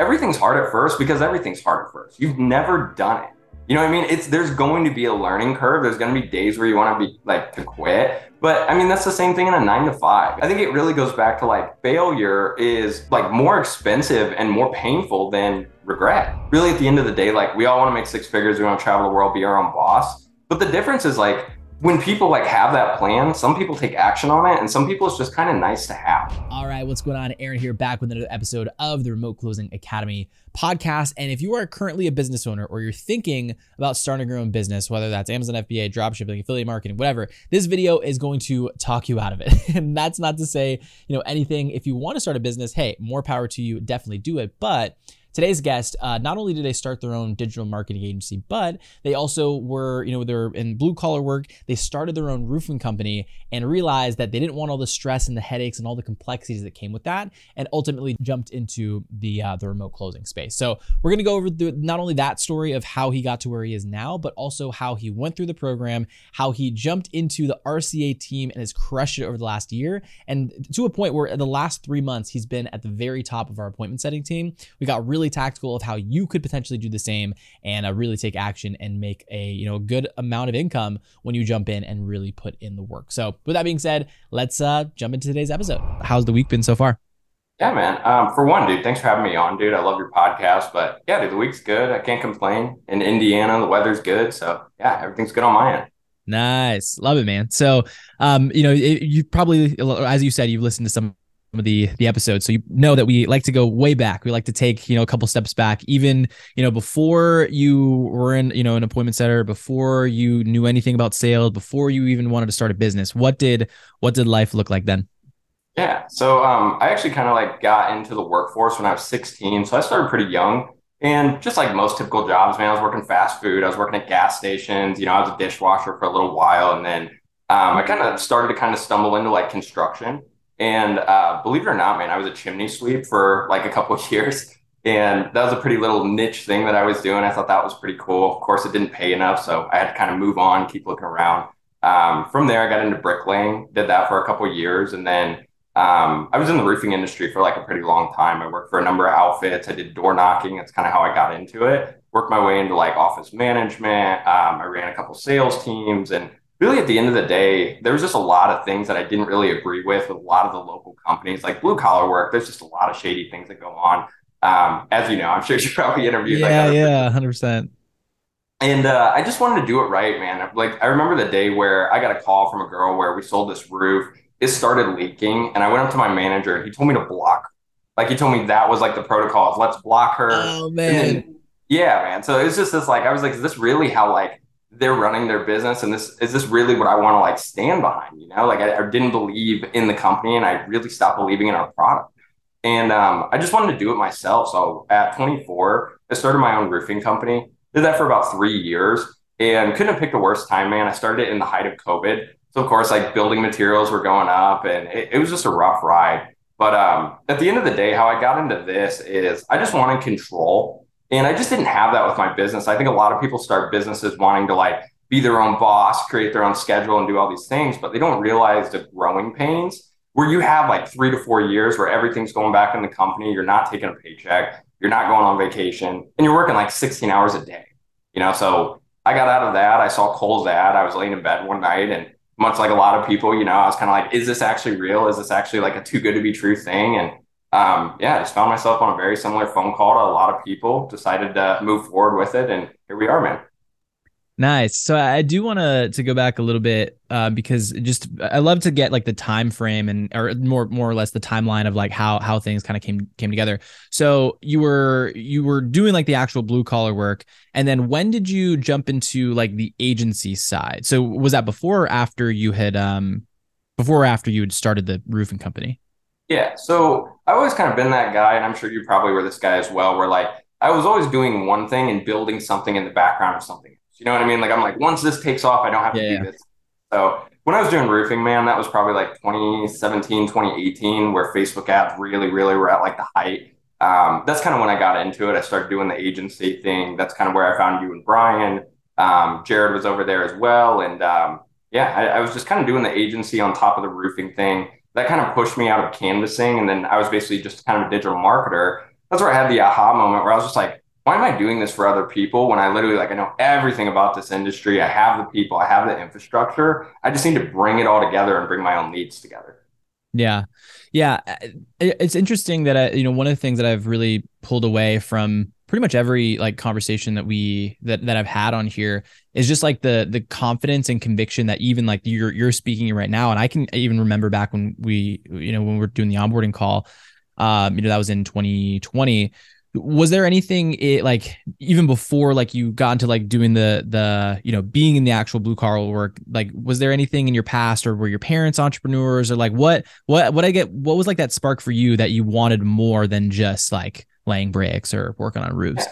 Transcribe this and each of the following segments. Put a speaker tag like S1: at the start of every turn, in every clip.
S1: everything's hard at first because everything's hard at first. You've never done it. You know what I mean? It's there's going to be a learning curve. There's going to be days where you want to be like to quit. But I mean, that's the same thing in a nine to five. I think it really goes back to like failure is like more expensive and more painful than regret. Really, at the end of the day, like we all want to make six figures. We want to travel the world, be our own boss. But the difference is like when people like have that plan, some people take action on it, and some people it's just kind of nice to have.
S2: All right, what's going on? Aaron here, back with another episode of the Remote Closing Academy podcast. And if you are currently a business owner or you're thinking about starting your own business, whether that's Amazon FBA, dropshipping, affiliate marketing, whatever, this video is going to talk you out of it. and that's not to say, you know, anything. If you want to start a business, hey, more power to you. Definitely do it. But Today's guest, uh, not only did they start their own digital marketing agency, but they also were, you know, they're in blue collar work. They started their own roofing company and realized that they didn't want all the stress and the headaches and all the complexities that came with that, and ultimately jumped into the uh, the remote closing space. So we're gonna go over the, not only that story of how he got to where he is now, but also how he went through the program, how he jumped into the RCA team and has crushed it over the last year, and to a point where the last three months he's been at the very top of our appointment setting team. We got really really tactical of how you could potentially do the same and uh, really take action and make a you know a good amount of income when you jump in and really put in the work. So with that being said, let's uh, jump into today's episode. How's the week been so far?
S1: Yeah, man. Um, for one, dude, thanks for having me on, dude. I love your podcast, but yeah, dude, the week's good. I can't complain. In Indiana, the weather's good, so yeah, everything's good on my end.
S2: Nice, love it, man. So, um, you know, it, you probably, as you said, you've listened to some of the the episodes. So you know that we like to go way back. We like to take you know a couple steps back even you know before you were in you know an appointment setter before you knew anything about sales before you even wanted to start a business. What did what did life look like then?
S1: Yeah. So um i actually kind of like got into the workforce when i was 16 so i started pretty young. And just like most typical jobs man i was working fast food. I was working at gas stations. You know i was a dishwasher for a little while. And then um, i kind of started to kind of stumble into like construction and uh, believe it or not, man, I was a chimney sweep for like a couple of years. And that was a pretty little niche thing that I was doing. I thought that was pretty cool. Of course, it didn't pay enough. So I had to kind of move on, keep looking around. Um, from there, I got into bricklaying, did that for a couple of years. And then um, I was in the roofing industry for like a pretty long time. I worked for a number of outfits. I did door knocking. That's kind of how I got into it. Worked my way into like office management. Um, I ran a couple sales teams and really at the end of the day, there was just a lot of things that I didn't really agree with with a lot of the local companies, like blue collar work. There's just a lot of shady things that go on. Um, as you know, I'm sure you probably interviewed.
S2: Yeah, like yeah, hundred percent.
S1: And uh, I just wanted to do it right, man. Like I remember the day where I got a call from a girl where we sold this roof. It started leaking, and I went up to my manager, and he told me to block. Like he told me that was like the protocol. Let's block her.
S2: Oh man. Then,
S1: yeah, man. So it was just this like I was like, is this really how like they're running their business and this is this really what I want to like stand behind, you know? Like I, I, didn't believe in the company and I really stopped believing in our product. And um, I just wanted to do it myself. So at 24, I started my own roofing company. Did that for about three years and couldn't have picked a worse time, man. I started it in the height of COVID. So of course, like building materials were going up and it, it was just a rough ride. But um, at the end of the day, how I got into this is I just wanted control and I just didn't have that with my business. I think a lot of people start businesses wanting to like be their own boss, create their own schedule, and do all these things, but they don't realize the growing pains where you have like three to four years where everything's going back in the company. You're not taking a paycheck, you're not going on vacation, and you're working like 16 hours a day. You know, so I got out of that. I saw Cole's ad. I was laying in bed one night and much like a lot of people, you know, I was kind of like, is this actually real? Is this actually like a too good to be true thing? And um, yeah, I just found myself on a very similar phone call to a lot of people, decided to move forward with it. And here we are, man.
S2: Nice. So I do want to to go back a little bit uh, because just I love to get like the time frame and or more more or less the timeline of like how how things kind of came came together. So you were you were doing like the actual blue collar work, and then when did you jump into like the agency side? So was that before or after you had um before or after you had started the roofing company?
S1: Yeah. So I always kind of been that guy, and I'm sure you probably were this guy as well, where like I was always doing one thing and building something in the background of something. Else. You know what I mean? Like I'm like, once this takes off, I don't have to yeah, do this. So when I was doing roofing, man, that was probably like 2017, 2018, where Facebook ads really, really were at like the height. Um, that's kind of when I got into it. I started doing the agency thing. That's kind of where I found you and Brian. Um, Jared was over there as well. And um, yeah, I, I was just kind of doing the agency on top of the roofing thing that kind of pushed me out of canvassing. And then I was basically just kind of a digital marketer. that's where I had the aha moment where I was just like, why am I doing this for other people when I literally like I know everything about this industry. I have the people, I have the infrastructure. I just need to bring it all together and bring my own leads together.
S2: Yeah. Yeah. It's interesting that I, you know, one of the things that I've really pulled away from pretty much every like conversation that we that that I've had on here is just like the the confidence and conviction that even like you're you're speaking right now. And I can even remember back when we you know when we are doing the onboarding call um you know that was in 2020 was there anything it, like even before like you got into like doing the the you know being in the actual blue collar work like was there anything in your past or were your parents entrepreneurs or like what what what I get what was like that spark for you that you wanted more than just like laying bricks or working on roofs?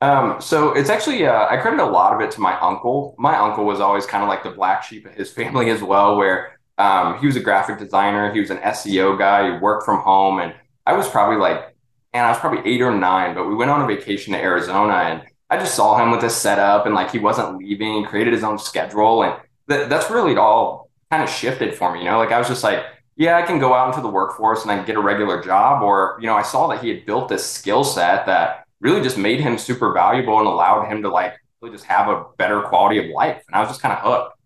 S1: Um, so it's actually uh, I credit a lot of it to my uncle. My uncle was always kind of like the black sheep of his family as well, where um, he was a graphic designer, he was an SEO guy, he worked from home, and I was probably like, and I was probably eight or nine, but we went on a vacation to Arizona, and I just saw him with this setup, and like he wasn't leaving, created his own schedule, and th- that's really all kind of shifted for me. You know, like I was just like, yeah, I can go out into the workforce and I get a regular job. Or, you know, I saw that he had built this skill set that really just made him super valuable and allowed him to like really just have a better quality of life. And I was just kind of hooked.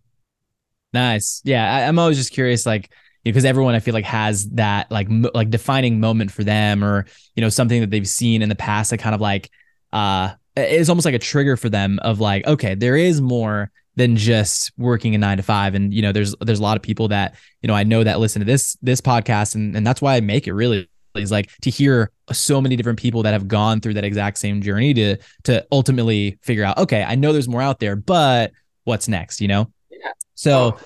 S2: Nice. Yeah. I, am always just curious, like, because everyone I feel like has that like like defining moment for them or you know something that they've seen in the past that kind of like uh is almost like a trigger for them of like okay there is more than just working a nine to five. And you know, there's there's a lot of people that you know I know that listen to this this podcast, and and that's why I make it really is like to hear so many different people that have gone through that exact same journey to to ultimately figure out okay i know there's more out there but what's next you know? Yeah. so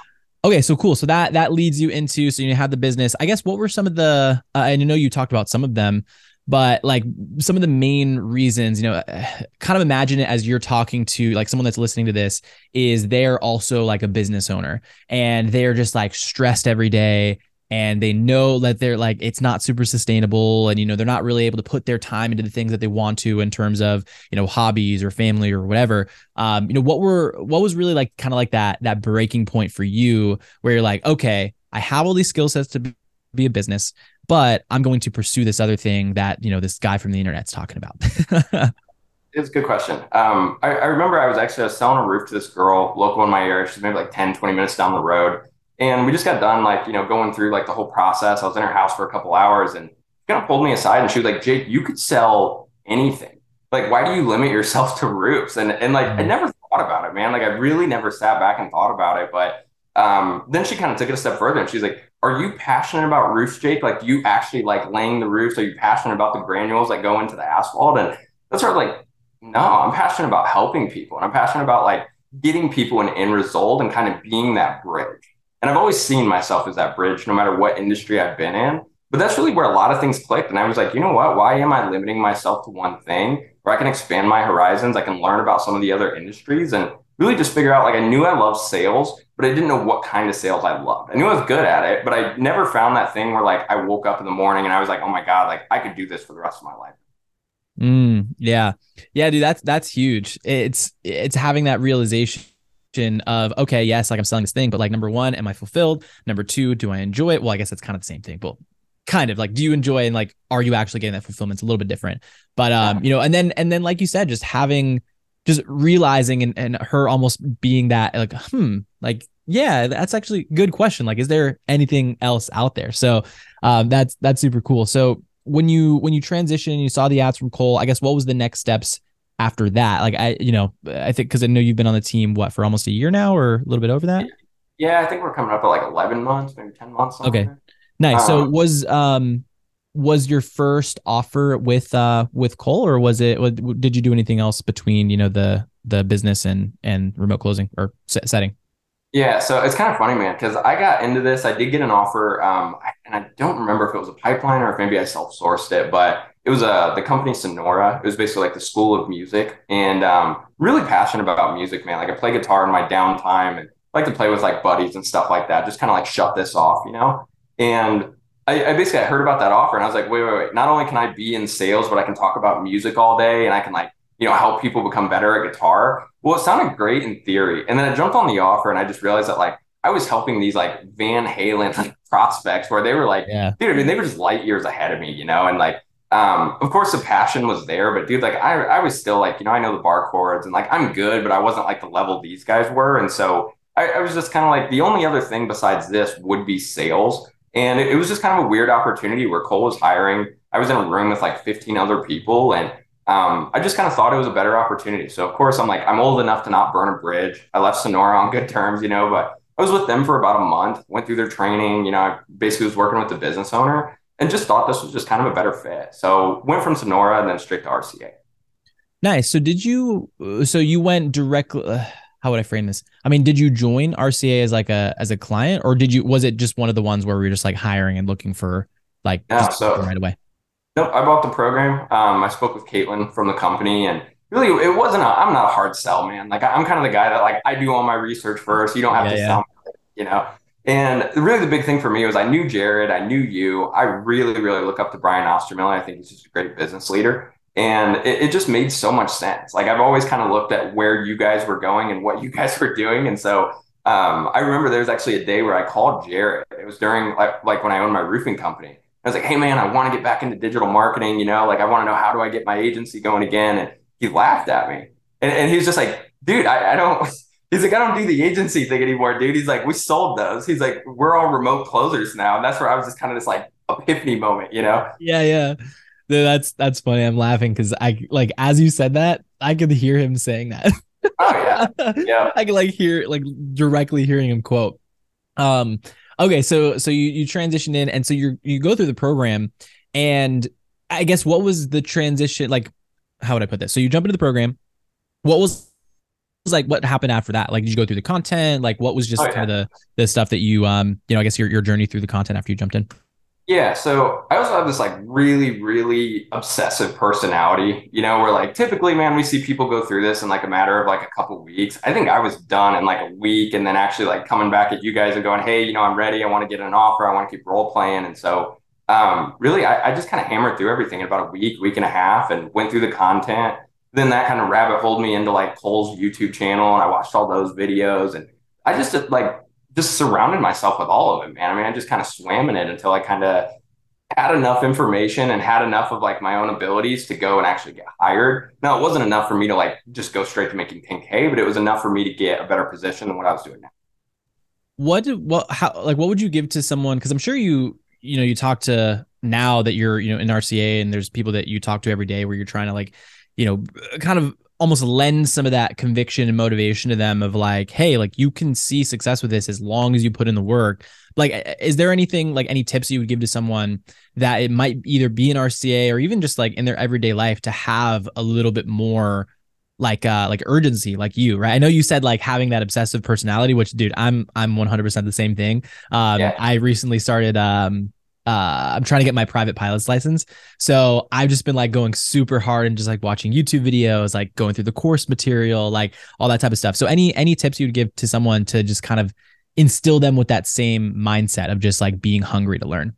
S2: okay so cool. So that that leads you into so you have the business. I guess what were some of the uh, and i know you talked about some of them but like some of the main reasons you know kind of imagine it as you're talking to like someone that's listening to this is they're also like a business owner and they're just like stressed every day and they know that they're like it's not super sustainable and you know they're not really able to put their time into the things that they want to in terms of you know hobbies or family or whatever. Um you know what were what was really like kind of like that that breaking point for you where you're like okay i have all these skill sets to be a business but I'm going to pursue this other thing that, you know, this guy from the internet's talking about?
S1: it's a good question. Um, I, I, remember I was actually I was selling a roof to this girl local in my area. She's maybe like 10, 20 minutes down the road. And we just got done like, you know, going through like the whole process. I was in her house for a couple hours and she kind of pulled me aside and she was like, Jake, you could sell anything. Like, why do you limit yourself to roofs? And and like mm-hmm. I never thought about it, man. Like I really never sat back and thought about it. But um, then she kind of took it a step further and she's like, are you passionate about roofs, Jake? Like, you actually like laying the roofs? Are you passionate about the granules that go into the asphalt? And that's sort of like, no, I'm passionate about helping people. And I'm passionate about like getting people an end result and kind of being that bridge. And I've always seen myself as that bridge, no matter what industry I've been in. But that's really where a lot of things clicked. And I was like, you know what? Why am I limiting myself to one thing where I can expand my horizons? I can learn about some of the other industries and really just figure out like I knew I loved sales, but I didn't know what kind of sales I loved. I knew I was good at it, but I never found that thing where like I woke up in the morning and I was like, oh my God, like I could do this for the rest of my life.
S2: Mm, yeah. Yeah, dude, that's that's huge. It's it's having that realization of okay, yes, like I'm selling this thing, but like number one, am I fulfilled? Number two, do I enjoy it? Well, I guess that's kind of the same thing, but kind of like do you enjoy and like are you actually getting that fulfillment? It's a little bit different. But um, you know, and then and then like you said, just having just realizing and, and her almost being that like hmm like yeah that's actually good question. Like is there anything else out there? So um that's that's super cool. So when you when you transition you saw the ads from cole i guess what was the next steps after that? Like i you know i think because i know you've been on the team what for almost a year now or a little bit over that?
S1: Yeah i think we're coming up at like 11 months maybe 10 months
S2: okay. nice. Um, so was um was your first offer with uh with Cole or was it did you do anything else between you know the the business and and remote closing or setting?
S1: Yeah, so it's kind of funny, man, because I got into this. I did get an offer, um, and I don't remember if it was a pipeline or if maybe I self-sourced it, but it was uh, the company Sonora. It was basically like the school of music, and um, really passionate about music, man. Like I play guitar in my downtime, and like to play with like buddies and stuff like that. Just kind of like shut this off, you know. And I, I, basically I heard about that offer and I was like, wait, wait, wait. Not only can I be in sales, but I can talk about music all day and I can like, you know, help people become better at guitar. Well, it sounded great in theory. And then I jumped on the offer and I just realized that like I was helping these like Van Halen prospects where they were like, yeah. dude, I mean, they were just light years ahead of me, you know, and like um, of course the passion was there, but dude, like I, I was still like, you know, I know the bar chords and like I'm good, but I wasn't like the level these guys were. And so I, I was just kind of like the only other thing besides this would be sales. And it, was just kind of a weird opportunity where Cole was hiring. I was in a room with like 15 other people and um, I just kind of thought it was a better opportunity. So of course I'm like, I'm old enough to not burn a bridge. I left Sonora on good terms, you know, but I was with them for about a month, went through their training, you know, I basically was working with the business owner and just thought this was just kind of a better fit. So went from Sonora and then straight to RCA.
S2: Nice. So did you? So you went directly. Uh, how would I frame this? I mean, did you join RCA as like a as a client, or did you? Was it just one of the ones where we were just like hiring and looking for like
S1: yeah, so
S2: right away?
S1: Nope. I bought the program. Um, I spoke with Caitlin from the company, and really, it wasn't. A, I'm not a hard sell, man. Like I'm kind of the guy that like I do all my research first. You don't have yeah, to yeah. sell, you know. And really, the big thing for me was I knew Jared, I knew you. I really, really look up to Brian Ostermiller. I think he's just a great business leader. And it, it just made so much sense. Like I've always kind of looked at where you guys were going and what you guys were doing. And so um, I remember there was actually a day where I called Jared. It was during like, like when I owned my roofing company. I was like, hey man, I want to get back into digital marketing, you know, like I want to know how do I get my agency going again? And he laughed at me. And, and he was just like, dude, I, I don't He's like, I don't do the agency thing anymore, dude. He's like, we sold those. He's like, we're all remote closers now. And that's where I was just kind of this like epiphany moment, you know?
S2: Yeah, yeah. That's that's funny. I'm laughing because I like as you said that, I could hear him saying that.
S1: Oh yeah. Yeah.
S2: I could like hear like directly hearing him quote. Um, okay, so so you you transition in and so you you go through the program and I guess what was the transition like how would I put this? So you jump into the program. What was was like what happened after that? Like, did you go through the content? Like, what was just oh, yeah. kind of the the stuff that you um you know I guess your your journey through the content after you jumped in.
S1: Yeah, so I also have this like really, really obsessive personality, you know, where like typically, man, we see people go through this in like a matter of like a couple weeks. I think I was done in like a week and then actually like coming back at you guys and going, hey, you know, I'm ready. I want to get an offer. I want to keep role playing. And so um, really, I, I just kind of hammered through everything in about a week, week and a half and went through the content then that kind of rabbit holed me into like Cole's YouTube channel and I watched all those videos and I just like just surrounded myself with all of it, man. I mean, I just kind of swam in it until I kind of had enough information and had enough of like my own abilities to go and actually get hired. Now, it wasn't enough for me to like just go straight to making 10K, but it was enough for me to get a better position than what I was doing now.
S2: What, what, how, like, what would you give to someone? Cause I'm sure you, you know, you talk to now that you're, you know, in RCA and there's people that you talk to every day where you're trying to like you know, kind of almost lend some of that conviction and motivation to them of like, hey, like you can see success with this as long as you put in the work. Like, is there anything like any tips you would give to someone that it might either be an RCA or even just like in their everyday life to have a little bit more like uh like urgency like you right i know you said like having that obsessive personality which dude i'm i'm 100% the same thing um yeah. i recently started um uh, I'm trying to get my private pilot's license. So I've just been like going super hard and just like watching YouTube videos, like going through the course material, like all that type of stuff. So any any tips you'd give to someone to just kind of instill them with that same mindset of just like being hungry to learn?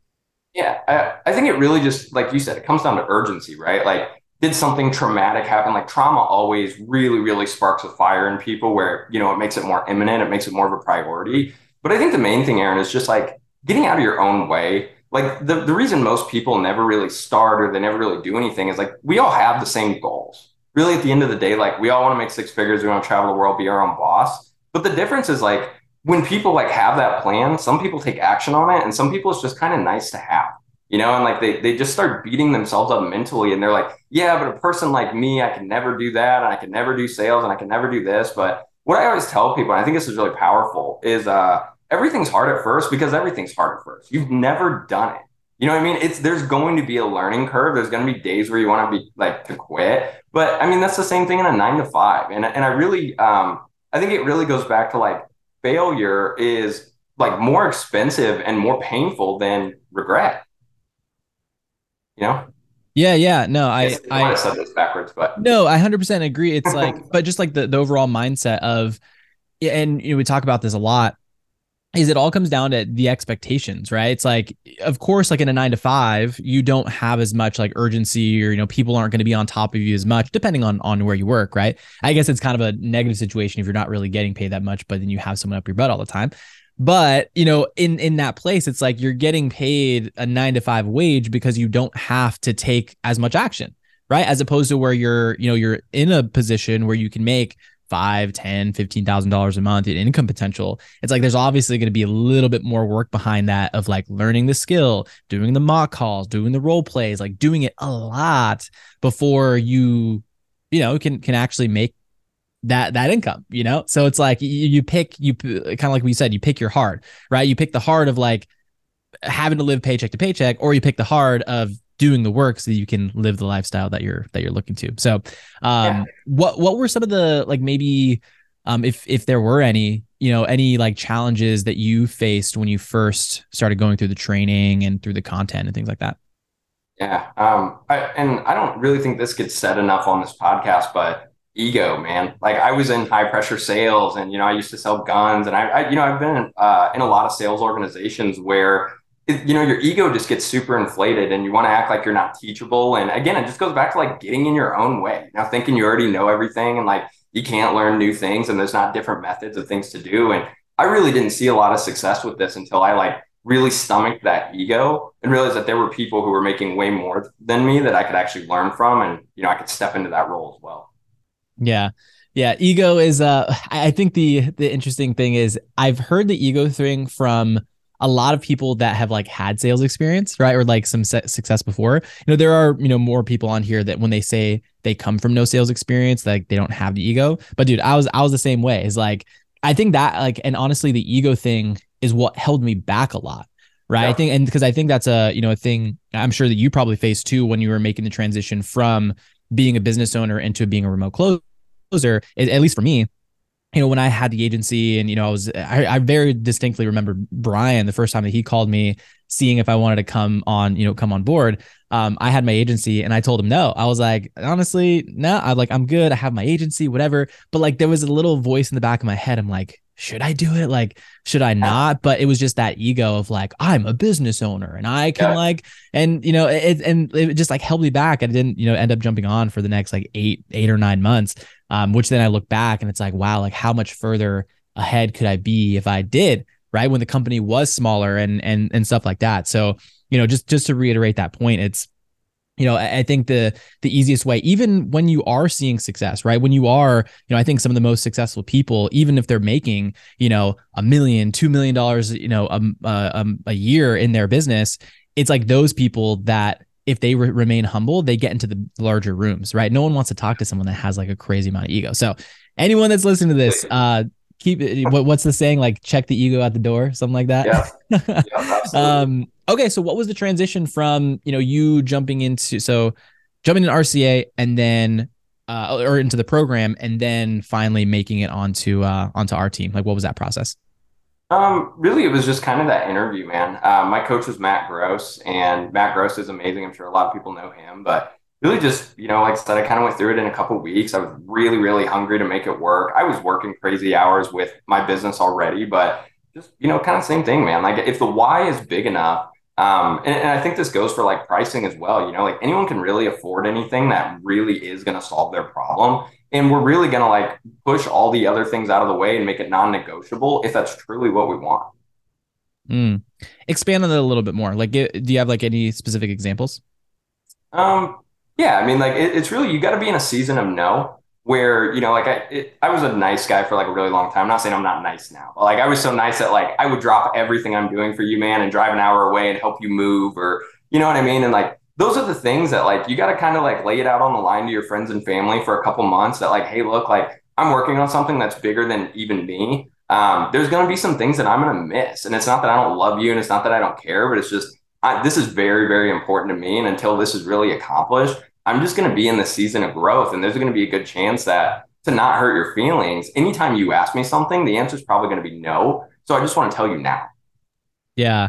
S1: Yeah, I, I think it really just like you said, it comes down to urgency, right? Like did something traumatic happen? Like trauma always really, really sparks a fire in people where, you know, it makes it more imminent, it makes it more of a priority. But I think the main thing, Aaron, is just like getting out of your own way like the, the reason most people never really start or they never really do anything is like we all have the same goals. Really, at the end of the day, like we all want to make six figures, we want to travel the world, be our own boss. But the difference is like when people like have that plan, some people take action on it, and some people it's just kind of nice to have, you know, and like they they just start beating themselves up mentally, and they're like, yeah, but a person like me, I can never do that, and I can never do sales, and I can never do this. But what I always tell people, and I think this is really powerful, is uh everything's hard at first because everything's hard at first. You've never done it. You know what I mean? It's there's going to be a learning curve. There's going to be days where you want to be like to quit. But I mean, that's the same thing in a nine to five. And and I really um I think it really goes back to like failure is like more expensive and more painful than regret. You know?
S2: Yeah, yeah. No, I
S1: I, I said this backwards, but
S2: no, I hundred percent agree. It's like, but just like the, the overall mindset of and you know, we talk about this a lot is it all comes down to the expectations, right? It's like, of course, like in a nine to five, you don't have as much like urgency or, you know, people aren't going to be on top of you as much, depending on, on where you work, right? I guess it's kind of a negative situation if you're not really getting paid that much, but then you have someone up your butt all the time. but you know in in that place it's like you're getting paid a 9 to 5 wage because you don't have to take as much action right as opposed to where you're you know you're in a position where you can make five, ten, fifteen thousand dollars a month in income potential. It's like there's obviously going to be a little bit more work behind that of like learning the skill, doing the mock calls, doing the role plays, like doing it a lot before you, you know, can can actually make that that income. You know, so it's like you, you pick you kind of like we said, you pick your heart right? You pick the heart of like having to live paycheck to paycheck, or you pick the hard of doing the work so that you can live the lifestyle that you're that you're looking to. So, um, yeah. what what were some of the like maybe, um, if if there were any, you know, any like challenges that you faced when you first started going through the training and through the content and things like that?
S1: Yeah, um, I, and I don't really think this gets said enough on this podcast, but ego, man. Like I was in high pressure sales, and you know, I used to sell guns, and I, I you know, I've been uh, in a lot of sales organizations where you know your ego just gets super inflated and you want to act like you're not teachable. And again it just goes back to like getting in your own way now thinking you already know everything and like you can't learn new things and there's not different methods of things to do. And i really didn't see a lot of success with this until i like really stomached that ego and realized that there were people who were making way more than me that i could actually learn from and you know i could step into that role as well.
S2: Yeah. Yeah ego is uh i think the the interesting thing is i've heard the ego thing from a lot of people that have like had sales experience, right? Or like some success before. You know, there are, you know, more people on here that when they say they come from no sales experience, like they don't have the ego. But dude, I was I was the same way. Is like I think that like and honestly the ego thing is what held me back a lot. Right. Yeah. I think and because I think that's a, you know, a thing I'm sure that you probably faced too when you were making the transition from being a business owner into being a remote closer, at least for me, you know, when I had the agency and, you know, I was, I, I, very distinctly remember Brian, the first time that he called me, seeing if I wanted to come on, you know, come on board. Um, I had my agency and I told him no. I was like, honestly, no, I like, I'm good. I have my agency, whatever. But like, there was a little voice in the back of my head. I'm like, should I do it? Like, should I not? But it was just that ego of like, I'm a business owner and I can yeah. like, and you know, it, and it just like held me back. I didn't, you know, end up jumping on for the next like eight, eight or nine months. Um, which then I look back and it's like, wow, like how much further ahead could I be if I did, right? When the company was smaller and, and, and stuff like that. So, you know, just, just to reiterate that point, it's, you know i think the the easiest way even when you are seeing success right when you are you know i think some of the most successful people even if they're making you know a million two million dollars you know a, a, a year in their business it's like those people that if they re- remain humble they get into the larger rooms right? No one wants to talk to someone that has like a crazy amount of ego. So anyone that's listening to this uh keep what, what's the saying? Like check the ego at the door something like that?
S1: Yeah, yeah
S2: um okay so what was the transition from you know you jumping into so jumping in rca and then uh or into the program and then finally making it onto uh onto our team? Like what was that process
S1: um, really, it was just kind of that interview, man. Uh, my coach was Matt Gross, and Matt Gross is amazing. I'm sure a lot of people know him, but really just, you know, like I said, I kind of went through it in a couple weeks. I was really, really hungry to make it work. I was working crazy hours with my business already, but just, you know, kind of same thing, man. Like if the why is big enough, um, and, and, I think this goes for like pricing as well. You know, like anyone can really afford anything that really is going to solve their problem. And we're really going to like push all the other things out of the way and make it non negotiable if that's truly what we want.
S2: Mm. Expand on that a little bit more. Like, do you have like any specific examples?
S1: Um, yeah, I mean, like it, it's really you got to be in a season of no where you know, like I it, I was a nice guy for like a really long time. I'm not saying I'm not nice now, but like I was so nice that like I would drop everything I'm doing for you, man, and drive an hour away and help you move, or you know what I mean. And like those are the things that like you got to kind of like lay it out on the line to your friends and family for a couple months. That like, hey, look, like I'm working on something that's bigger than even me. Um, there's going to be some things that I'm going to miss, and it's not that I don't love you, and it's not that I don't care, but it's just I, this is very, very important to me. And until this is really accomplished, I'm just going to be in the season of growth. And there's going to be a good chance that to not hurt your feelings, anytime you ask me something, the answer is probably going to be no. So I just want to tell you now.
S2: Yeah,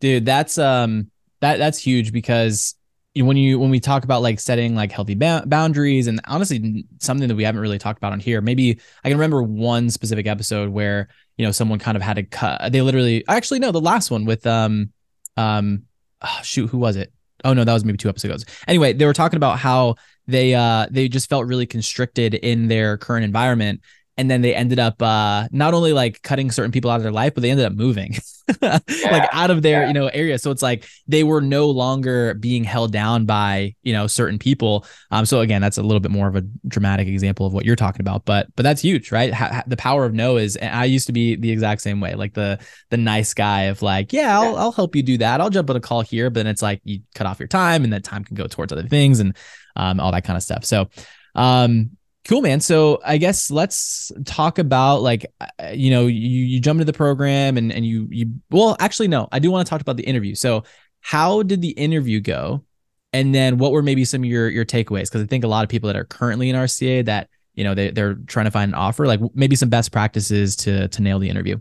S2: dude, that's, um, that, that's huge because when you, when we talk about like setting like healthy ba- boundaries and honestly, something that we haven't really talked about on here, maybe I can remember one specific episode where, you know, someone kind of had to cut, they literally, actually, no, the last one with, um, um, oh, shoot, who was it? Oh no, that was maybe two episodes ago. Anyway, they were talking about how they uh they just felt really constricted in their current environment and then they ended up uh, not only like cutting certain people out of their life, but they ended up moving yeah. like out of their yeah. you know area. So it's like they were no longer being held down by you know certain people. Um, so again, that's a little bit more of a dramatic example of what you're talking about, but but that's huge, right? Ha- the power of no is. I used to be the exact same way, like the the nice guy of like, yeah, I'll yeah. I'll help you do that. I'll jump on a call here, but then it's like you cut off your time, and that time can go towards other things and um, all that kind of stuff. So um Cool, man. So I guess let's talk about like, uh, you know, you, you jump into the program and, and you, you, well, actually, no, I do want to talk about the interview. So how did the interview go? And then what were maybe some of your, your takeaways? Cause I think a lot of people that are currently in RCA that, you know, they, they're trying to find an offer, like maybe some best practices to, to nail the interview.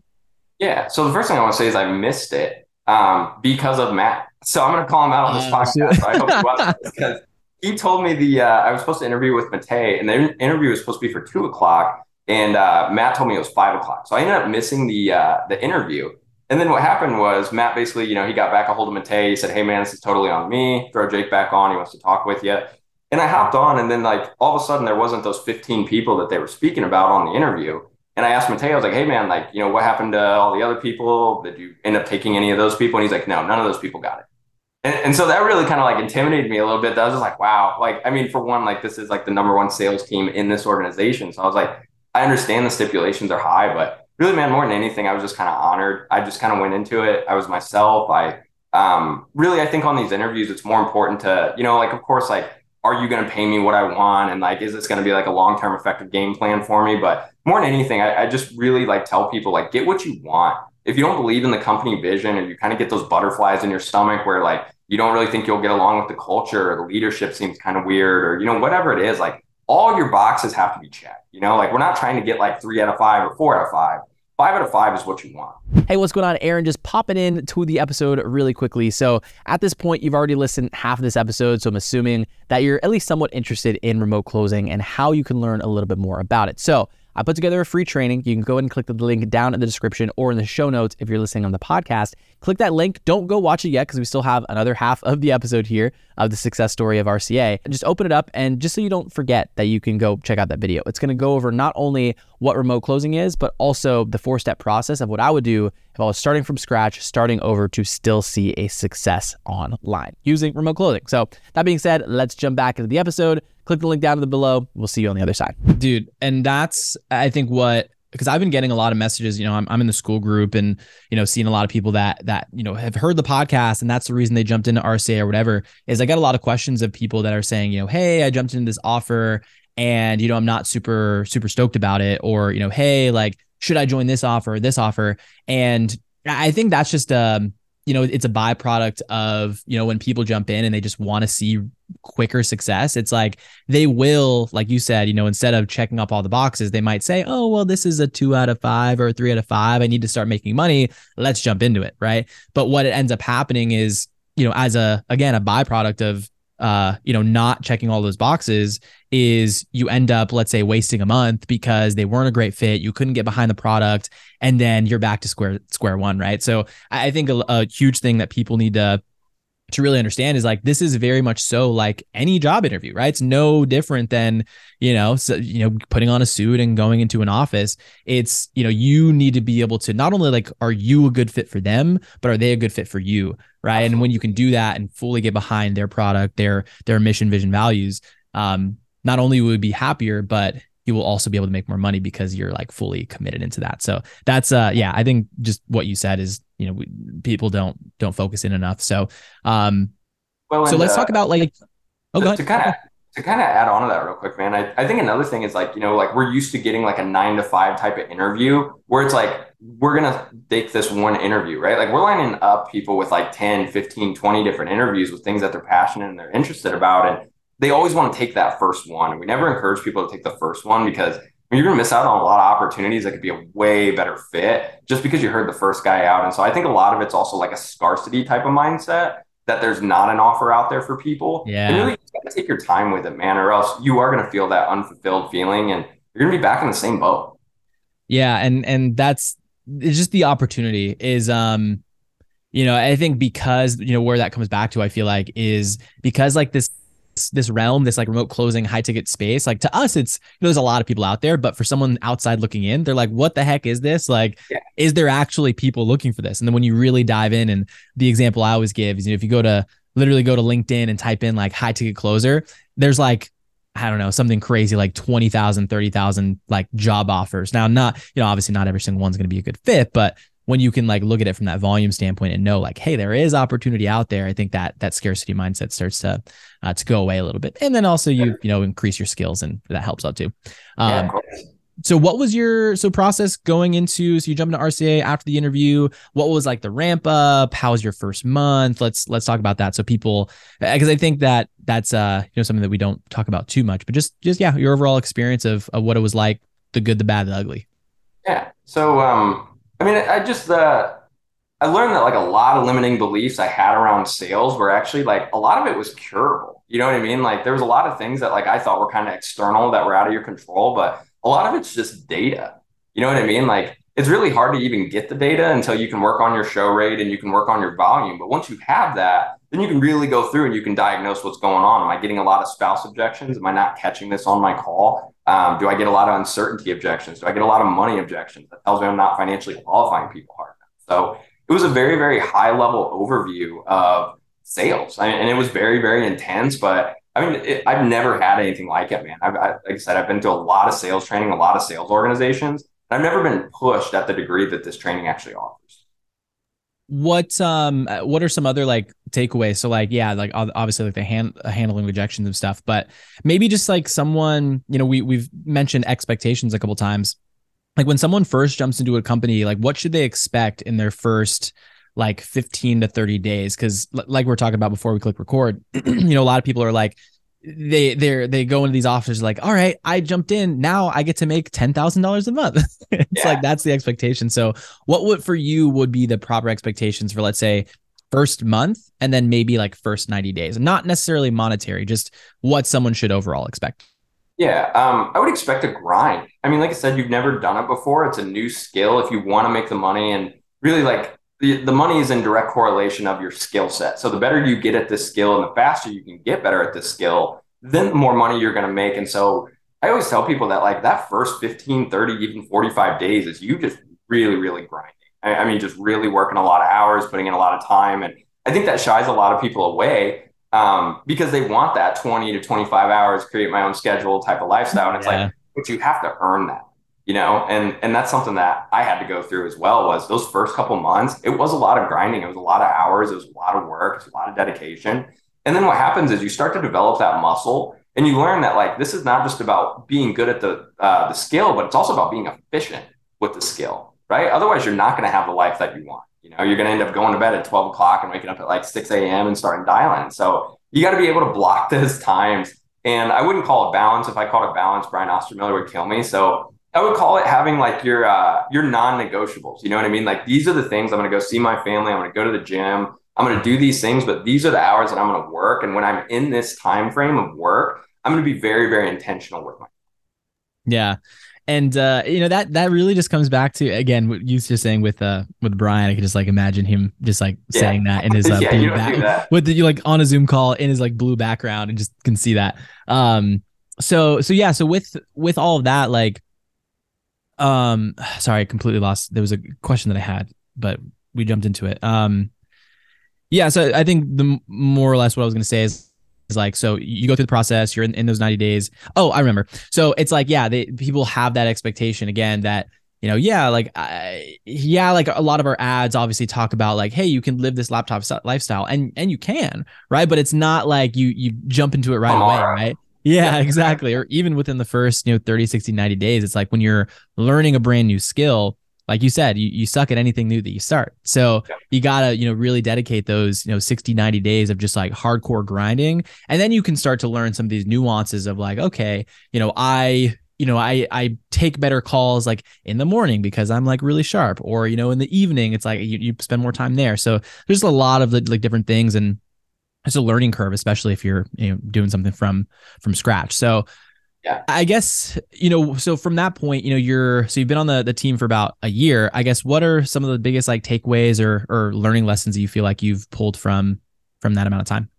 S1: Yeah. So the first thing I want to say is I missed it um, because of Matt. So I'm going to call him out on this uh, podcast. I hope he was because he told me the uh, I was supposed to interview with Matei, and the interview was supposed to be for two o'clock, and uh, Matt told me it was five o'clock. So I ended up missing the uh, the interview. And then what happened was Matt basically, you know, he got back a hold of Matei. He said, "Hey man, this is totally on me. Throw Jake back on. He wants to talk with you." And I hopped on, and then like all of a sudden there wasn't those 15 people that they were speaking about on the interview. And I asked Matei, I was like, "Hey man, like you know what happened to all the other people? Did you end up taking any of those people?" And he's like, "No, none of those people got it." And, and so that really kind of like intimidated me a little bit. I was just like, wow. Like, I mean, for one, like this is like the number one sales team in this organization. So I was like, I understand the stipulations are high, but really, man, more than anything, I was just kind of honored. I just kind of went into it. I was myself. I um, really, I think on these interviews, it's more important to, you know, like, of course, like, are you going to pay me what I want? And like, is this going to be like a long term effective game plan for me? But more than anything, I, I just really like tell people, like, get what you want. If you don't believe in the company vision and you kind of get those butterflies in your stomach where like you don't really think you'll get along with the culture or the leadership seems kind of weird or you know whatever it is like all your boxes have to be checked you know? Like we're not trying to get like three out of five or four out of five. Five out of five is what you want.
S2: Hey what's going on? Aaron just popping in to the episode really quickly. So at this point you've already listened half of this episode so i'm assuming that you're at least somewhat interested in remote closing and how you can learn a little bit more about it. So I put together a free training. You can go ahead and click the link down in the description or in the show notes if you're listening on the podcast. Click that link. Don't go watch it yet because we still have another half of the episode here of the success story of RCA. Just open it up and just so you don't forget that you can go check out that video. It's going to go over not only what remote closing is, but also the four step process of what I would do if I was starting from scratch, starting over to still see a success online using remote closing. So, that being said, let's jump back into the episode. Click the link down in the below. We'll see you on the other side. Dude, and that's, I think, what because I've been getting a lot of messages, you know, I'm, I'm in the Skool group and, you know, seeing a lot of people that, that, you know, have heard the podcast and that's the reason they jumped into RCA or whatever is I got a lot of questions of people that are saying, you know, Hey, I jumped into this offer and, you know, I'm not super, super stoked about it. Or, you know, Hey, like, should I join this offer this offer? And I think that's just, um, you know, it's a byproduct of, you know, when people jump in and they just want to see quicker success. It's like they will, like you said, you know, instead of checking up all the boxes, they might say, oh, well, this is a two out of five or three out of five. I need to start making money. Let's jump into it. Right. But what it ends up happening is, you know, as a, again, a byproduct of, uh, you know, not checking all those boxes is you end up, let's say, wasting a month because they weren't a great fit. You couldn't get behind the product, and then you're back to square square one, right? So I think a, a huge thing that people need to to really understand is like this is very much so like any job interview, right? It's no different than you know, so, you know, putting on a suit and going into an office. It's you know, you need to be able to not only like are you a good fit for them, but are they a good fit for you, right? Absolutely. And when you can do that and fully get behind their product, their their mission, vision, values, um, not only would you be happier, but you will also be able to make more money because you're like fully committed into that. So that's uh yeah, I think just what you said is, you know, we, people don't don't focus in enough. So um well, so let's uh, talk about like
S1: oh to, to kind of to kind of add on to that real quick, man. I, I think another thing is like, you know, like we're used to getting like a nine to five type of interview where it's like we're gonna take this one interview, right? Like we're lining up people with like 10, 15, 20 different interviews with things that they're passionate and they're interested about. And they always want to take that first one. And we never encourage people to take the first one because you're going to miss out on a lot of opportunities that could be a way better fit just because you heard the first guy out. And so I think a lot of it's also like a scarcity type of mindset that there's not an offer out there for people.
S2: Yeah.
S1: And really, you got to take your time with it, man, or else you are going to feel that unfulfilled feeling and you're going to be back in the same boat.
S2: Yeah. And, and that's it's just the opportunity is, um, you know, I think because, you know, where that comes back to, I feel like is because like this this realm, this like remote closing high ticket space, like to us, it's you know, there's a lot of people out there, but for someone outside looking in, they're like, what the heck is this? Like, yeah. is there actually people looking for this? And then when you really dive in, and the example I always give is, you know, if you go to literally go to LinkedIn and type in like high ticket closer, there's like I don't know, something crazy like 20,000, 30,000 like job offers. Now, not, you know, obviously not every single one's going to be a good fit, but when you can like look at it from that volume standpoint and know like hey there is opportunity out there i think that that scarcity mindset starts to uh, to go away a little bit. And then also you you know increase your skills and that helps out too. Um, yeah, so what was your so process going into so you jumped into rca after the interview. What was like the ramp up? How was your first month? Let's let's talk about that. So people because i think that that's uh you know something that we don't talk about too much but just just yeah your overall experience of, of what it was like the good the bad the ugly.
S1: Yeah. So um I mean, I just uh, I learned that like a lot of limiting beliefs I had around sales were actually like a lot of it was curable. You know what I mean? Like there was a lot of things that like I thought were kind of external that were out of your control, but a lot of it's just data. You know what I mean? Like it's really hard to even get the data until you can work on your show rate and you can work on your volume. But once you have that, then you can really go through and you can diagnose what's going on. Am I getting a lot of spouse objections? Am I not catching this on my call? Um, do I get a lot of uncertainty objections? Do I get a lot of money objections? That tells me I'm not financially qualifying people hard enough. So it was a very, very high level overview of sales. I mean, and it was very, very intense, but I mean, it, I've never had anything like it, man. I've, I, like I said, I've been to a lot of sales training, a lot of sales organizations. And I've never been pushed at the degree that this training actually offers
S2: what um what are some other like takeaways? So like yeah like obviously like the hand uh, handling rejections and stuff but maybe just like someone you know we we've mentioned expectations a couple times. Like when someone first jumps into a company like what should they expect in their first like 15 to 30 days? Because like we are talking about before we click record you know a lot of people are like they they they go into these offices like all right i jumped in. Now i get to make $10000 a month. It's yeah. like that's the expectation. So what would for you would be the proper expectations for let's say first month and then maybe like first 90 days? Not necessarily monetary just what someone should overall expect.
S1: Yeah um, i would expect a grind. I mean like i said you've never done it before. It's a new skill if you want to make the money and really like the, the money is in direct correlation of your skill set. So the better you get at this skill and the faster you can get better at this skill, then the more money you're going to make. And so I always tell people that like that first 15, 30, even 45 days is you just really, really grinding. I, I mean, just really working a lot of hours, putting in a lot of time. And I think that shies a lot of people away um, because they want that 20 to 25 hours, create my own schedule type of lifestyle. And it's yeah. like, but you have to earn that you know and and that's something that i had to go through as well was those first couple months it was a lot of grinding it was a lot of hours it was a lot of work it was a lot of dedication. And then what happens is you start to develop that muscle and you learn that like this is not just about being good at the uh, the skill but it's also about being efficient with the skill right? Otherwise you're not going to have the life that you want. You know you're going to end up going to bed at 12 o'clock and waking up at like 6 a.m and starting dialing. So you got to be able to block those times. And i wouldn't call it balance. If i called it balance brian ostermiller would kill me. So I would call it having like your uh, your non-negotiables. You know what I mean? Like these are the things I'm going to go see my family. I'm going to go to the gym. I'm going to do these things, but these are the hours that I'm going to work. And when I'm in this time frame of work, I'm going to be very very intentional with my.
S2: Yeah, and uh, you know that that really just comes back to again what you were saying with uh with Brian. I could just like imagine him just like yeah. saying that in his uh, yeah, blue back with the, like on a Zoom call in his like blue background and just can see that. Um, so so yeah, so with with all of that, like um sorry i completely lost there was a question that i had but we jumped into it. Um yeah so i think the more or less what i was going to say is is like so you go through the process you're in, in those 90 days. Oh i remember. So it's like yeah they people have that expectation again that you know yeah like I, yeah like a lot of our ads obviously talk about like hey you can live this laptop lifestyle and and you can right? But it's not like you you jump into it right away right yeah, exactly. Or even within the first, you know, 30, 60, 90 days, it's like when you're learning a brand new skill, like you said, you, you suck at anything new that you start. So you gotta, you know, really dedicate those, you know, 60, 90 days of just like hardcore grinding. And then you can start to learn some of these nuances of like, okay, you know, I, you know, I I take better calls like in the morning because I'm like really sharp, or you know, in the evening it's like you, you spend more time there. So there's a lot of like different things, and it's a learning curve, especially if you're you know doing something from from scratch. So yeah. I guess, you know, so from that point, you know, you're so you've been on the, the team for about a year. I guess what are some of the biggest like takeaways or or learning lessons that you feel like you've pulled from from that amount of time?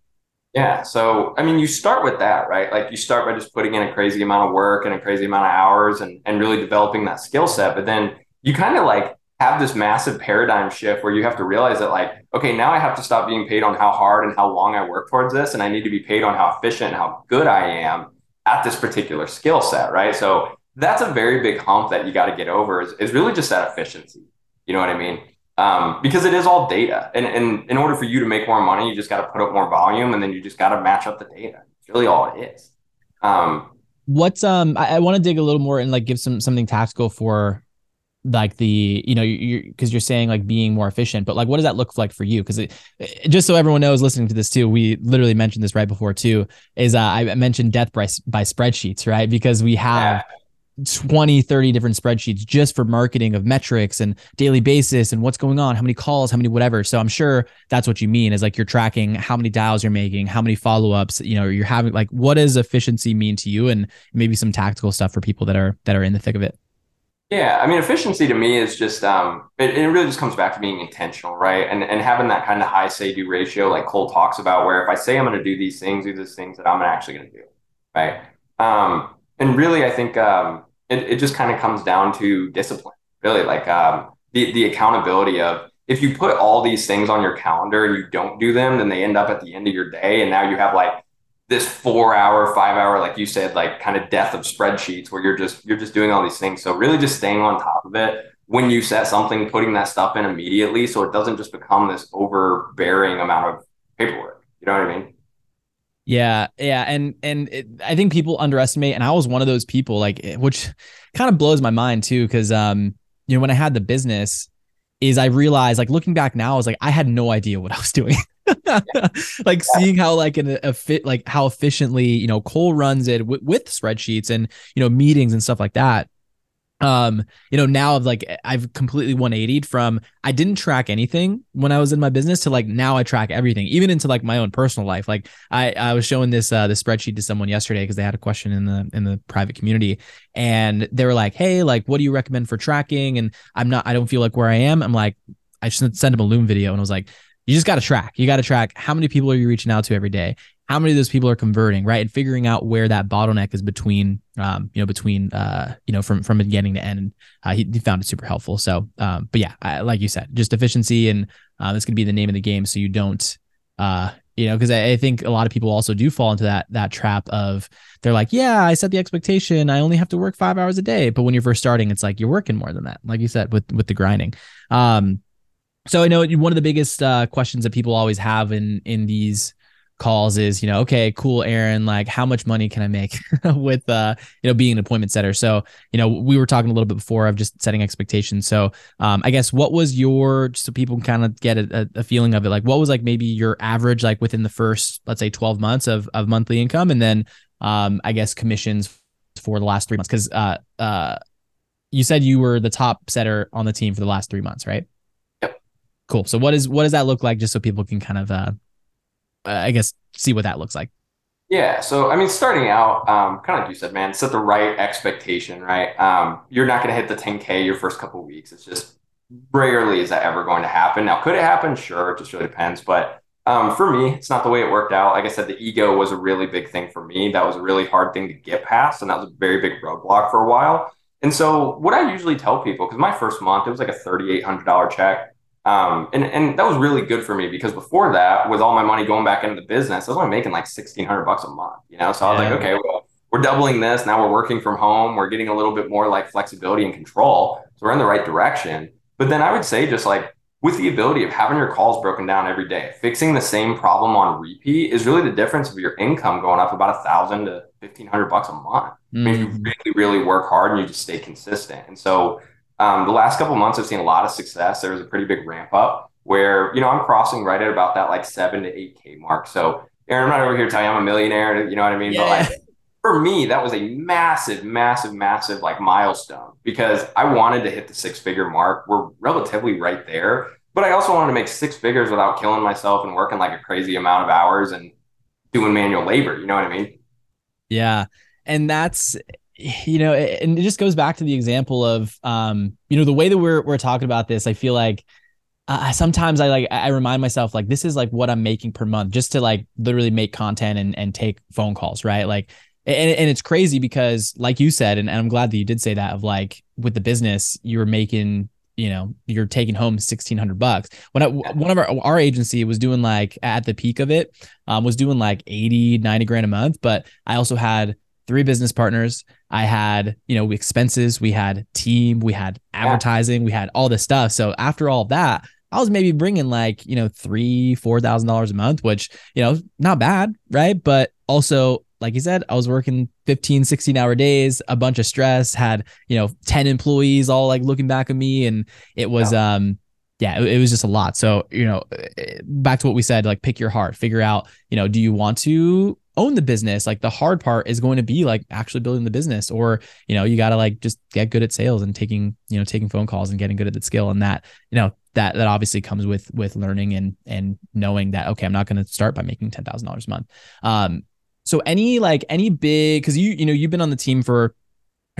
S1: Yeah. So, I mean, you start with that, right? Like you start by just putting in a crazy amount of work and a crazy amount of hours and, and really developing that skill set. But then you kind of like have this massive paradigm shift where you have to realize that, like, okay, now I have to stop being paid on how hard and how long I work towards this. And I need to be paid on how efficient and how good I am at this particular skill set, right? So that's a very big hump that you got to get over is, is really just that efficiency. You know what I mean? um, because it is all data. And, and in order for you to make more money, you just got to put up more volume, and then you just got to match up the data. It's really all it is. Um,
S2: What's um? I, I want to dig a little more and like give some something tactical for like the you know you're because you're saying like being more efficient but like what does that look like for you? Because just so everyone knows listening to this too we literally mentioned this right before too is uh, i mentioned death by, by spreadsheets right? Because we have yeah. 20 30 different spreadsheets just for marketing of metrics and daily basis and what's going on how many calls how many whatever. So i'm sure that's what you mean is like you're tracking how many dials you're making how many follow-ups you know you're having like what does efficiency mean to you? And maybe some tactical stuff for people that are that are in the thick of it
S1: yeah i mean efficiency to me is just um it, it really just comes back to being intentional right and and having that kind of high say do ratio like cole talks about where if i say i'm going to do these things do these things that i'm actually going to do right um and really, I think um, it, it just kind of comes down to discipline, really, like um, the, the accountability of if you put all these things on your calendar and you don't do them, then they end up at the end of your day. And now you have like this four hour, five hour, like you said, like kind of death of spreadsheets where you're just, you're just doing all these things. So really just staying on top of it when you set something, putting that stuff in immediately. So it doesn't just become this overbearing amount of paperwork. You know what I mean?
S2: Yeah, yeah, and and it, I think people underestimate, and I was one of those people, like eh, which kind of blows my mind too, because um, you know, when I had the business, is I realized like looking back now, I was like I had no idea what I was doing. like seeing how like an a fit like how efficiently you know Cole runs it with, with spreadsheets and you know meetings and stuff like that. Um you know now i've like i've completely 180 from i didn't track anything when i was in my business to like now i track everything even into like my own personal life. Like i i was showing this uh the spreadsheet to someone yesterday because they had a question in the in the private community and they were like hey like what do you recommend for tracking? And i'm not i don't feel like where i am. I'm like i just sent them a loom video. And i was like you just got to track. You got to track how many people are you reaching out to every day? how many of those people are converting, right? And figuring out where that bottleneck is between, um, you know, between, uh, you know, from from beginning to end. Uh, he, he found it super helpful. So, um, but yeah, I, like you said, just efficiency, and uh, that's gonna be the name of the game. So you don't, uh, you know, because I, I, think a lot of people also do fall into that that trap of they're like, yeah, I set the expectation, I only have to work five hours a day, but when you're first starting, it's like you're working more than that, like you said with with the grinding. Um, so I know one of the biggest uh, questions that people always have in in these calls is you know okay cool aaron like how much money can i make with uh you know being an appointment setter? So you know we were talking a little bit before of just setting expectations. So um i guess what was your so people can kind of get a, a feeling of it like what was like maybe your average like within the first let's say 12 months of of monthly income? And then um i guess commissions for the last three months because uh uh you said you were the top setter on the team for the last three months right cool so what is what does that look like just so people can kind of uh uh, I guess see what that looks like.
S1: Yeah. So, I mean, starting out, um, kind of like you said, man, set the right expectation, right? Um, you're not going to hit the 10K your first couple weeks. It's just rarely is that ever going to happen. Now, could it happen? Sure. It just really depends. But um, for me, it's not the way it worked out. Like I said, the ego was a really big thing for me. That was a really hard thing to get past. And that was a very big roadblock for a while. And so, what I usually tell people, because my first month, it was like a $3,800 check. Um, and, and that was really good for me because before that, with all my money going back into the business, I was only making like 1600 bucks a month, you know? So I was yeah. like, okay, well, we're doubling this. Now we're working from home. We're getting a little bit more like flexibility and control. So we're in the right direction. But then I would say just like with the ability of having your calls broken down every day, fixing the same problem on repeat is really the difference of your income going up about a thousand to fifteen hundred bucks a month. Mm-hmm. I mean, you mm-hmm. really, really work hard and you just stay consistent. And so um, the last couple months, I've seen a lot of success. There was a pretty big ramp up where, you know, I'm crossing right at about that like seven to eight K mark. So, Aaron, I'm not over here telling you I'm a millionaire, you know what I mean? Yeah. But like, for me, that was a massive, massive, massive like milestone because I wanted to hit the six figure mark. We're relatively right there, but I also wanted to make six figures without killing myself and working like a crazy amount of hours and doing manual labor. You know what I mean?
S2: Yeah. And that's you know, and it just goes back to the example of, um, you know, the way that we're we're talking about this. I feel like uh, sometimes I like I remind myself like this is like what I'm making per month just to like literally make content and and take phone calls, right? Like and, and it's crazy because like you said and, and I'm glad that you did say that of like with the business you were making you know you're taking home 1600 bucks when I, one of our our agency was doing like at the peak of it um, was doing like 80 90 grand a month but I also had three business partners. I had, you know, expenses, we had team, we had advertising, we had all this stuff. So after all that, I was maybe bringing like, you know, three, four thousand dollars a month, which, you know, not bad, right? But also, like you said, I was working 15, 16 hour days, a bunch of stress, had, you know, 10 employees all like looking back at me. And it was, yeah. um, yeah, it, it, was just a lot. So, you know, back to what we said, like pick your heart, figure out, you know, do you want to own the business? Like the hard part is going to be like actually building the business, or, you know, you got to like just get good at sales and taking, you know, taking phone calls and getting good at that skill. And that, you know, that that obviously comes with with learning and and knowing that okay i'm not going to start by making $10000 a month um so any like any big because you you know you've been on the team for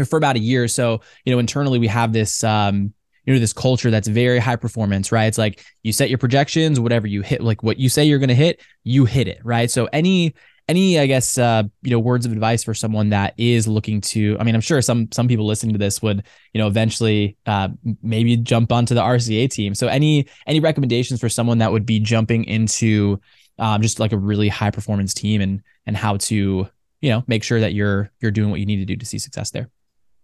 S2: for about a year so you know internally we have this um you know this culture that's very high performance right it's like you set your projections whatever you hit like what you say you're going to hit you hit it right so any any i guess uh, you know words of advice for someone that is looking to i mean i'm sure some some people listening to this would you know eventually uh, maybe jump onto the rca team. So any any recommendations for someone that would be jumping into um, just like a really high performance team and and how to you know make sure that you're you're doing what you need to do to see success there?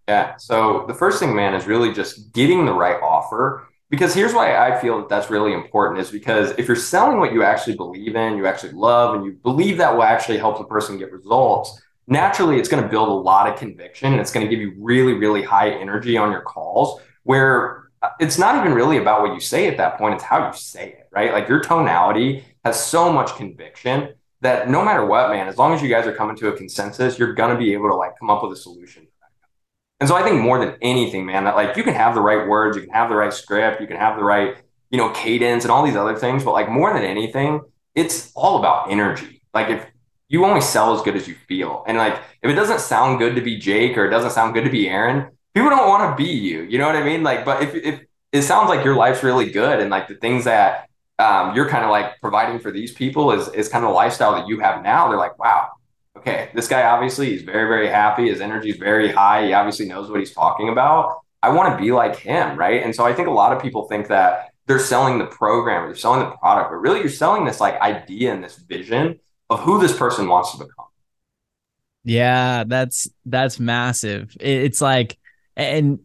S1: Yeah. So the first thing man is really just getting the right offer because here's why I feel that that's really important is because if you're selling what you actually believe in, you actually love, and you believe that will actually help the person get results, naturally it's going to build a lot of conviction and it's going to give you really, really high energy on your calls where uh, it's not even really about what you say at that point, it's how you say it, right? Like your tonality has so much conviction that no matter what, man, as long as you guys are coming to a consensus, you're going to be able to like come up with a solution and so I think more than anything, man, that like you can have the right words, you can have the right script, you can have the right, you know, cadence and all these other things, but like more than anything, it's all about energy. Like if you only sell as good as you feel. And like if it doesn't sound good to be Jake or it doesn't sound good to be Aaron, people don't want to be you. You know what I mean? Like, but if if it sounds like your life's really good and like the things that um, you're kind of like providing for these people is is kind of the lifestyle that you have now, they're like, wow, okay, this guy obviously he's very, very happy. His energy is very high. He obviously knows what he's talking about. I want to be like him, right? And so I think a lot of people think that they're selling the program or they're selling the product, but really you're selling this like idea and this vision of who this person wants to become.
S2: Yeah, that's that's massive. It's like, and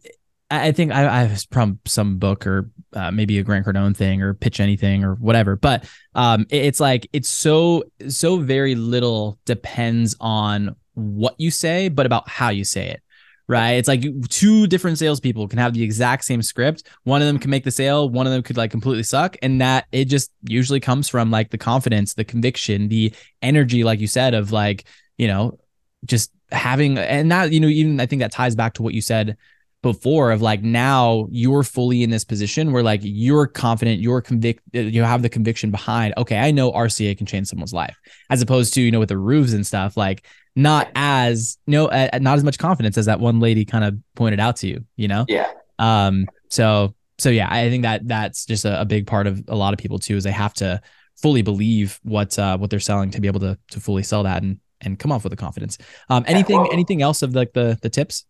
S2: I think I, I was from some book or uh, maybe a Grant Cardone thing or pitch anything or whatever. But um, it's like it's so so very little depends on what you say, but about how you say it. Right. It's like two different salespeople can have the exact same script. One of them can make the sale, one of them could like completely suck. And that it just usually comes from like the confidence, the conviction, the energy, like you said, of like, you know, just having and that, you know, even I think that ties back to what you said before of like now you're fully in this position where like you're confident, you're convict, you have the conviction behind, okay, I know RCA can change someone's life, as opposed to, you know, with the roofs and stuff, like not as, you know, uh, not as much confidence as that one lady kind of pointed out to you, you know?
S1: Yeah.
S2: Um, so, so yeah, I think that that's just a, a big part of a lot of people too, is they have to fully believe what, uh, what they're selling to be able to, to fully sell that and, and come off with the confidence. Um, anything, anything else of like the, the tips?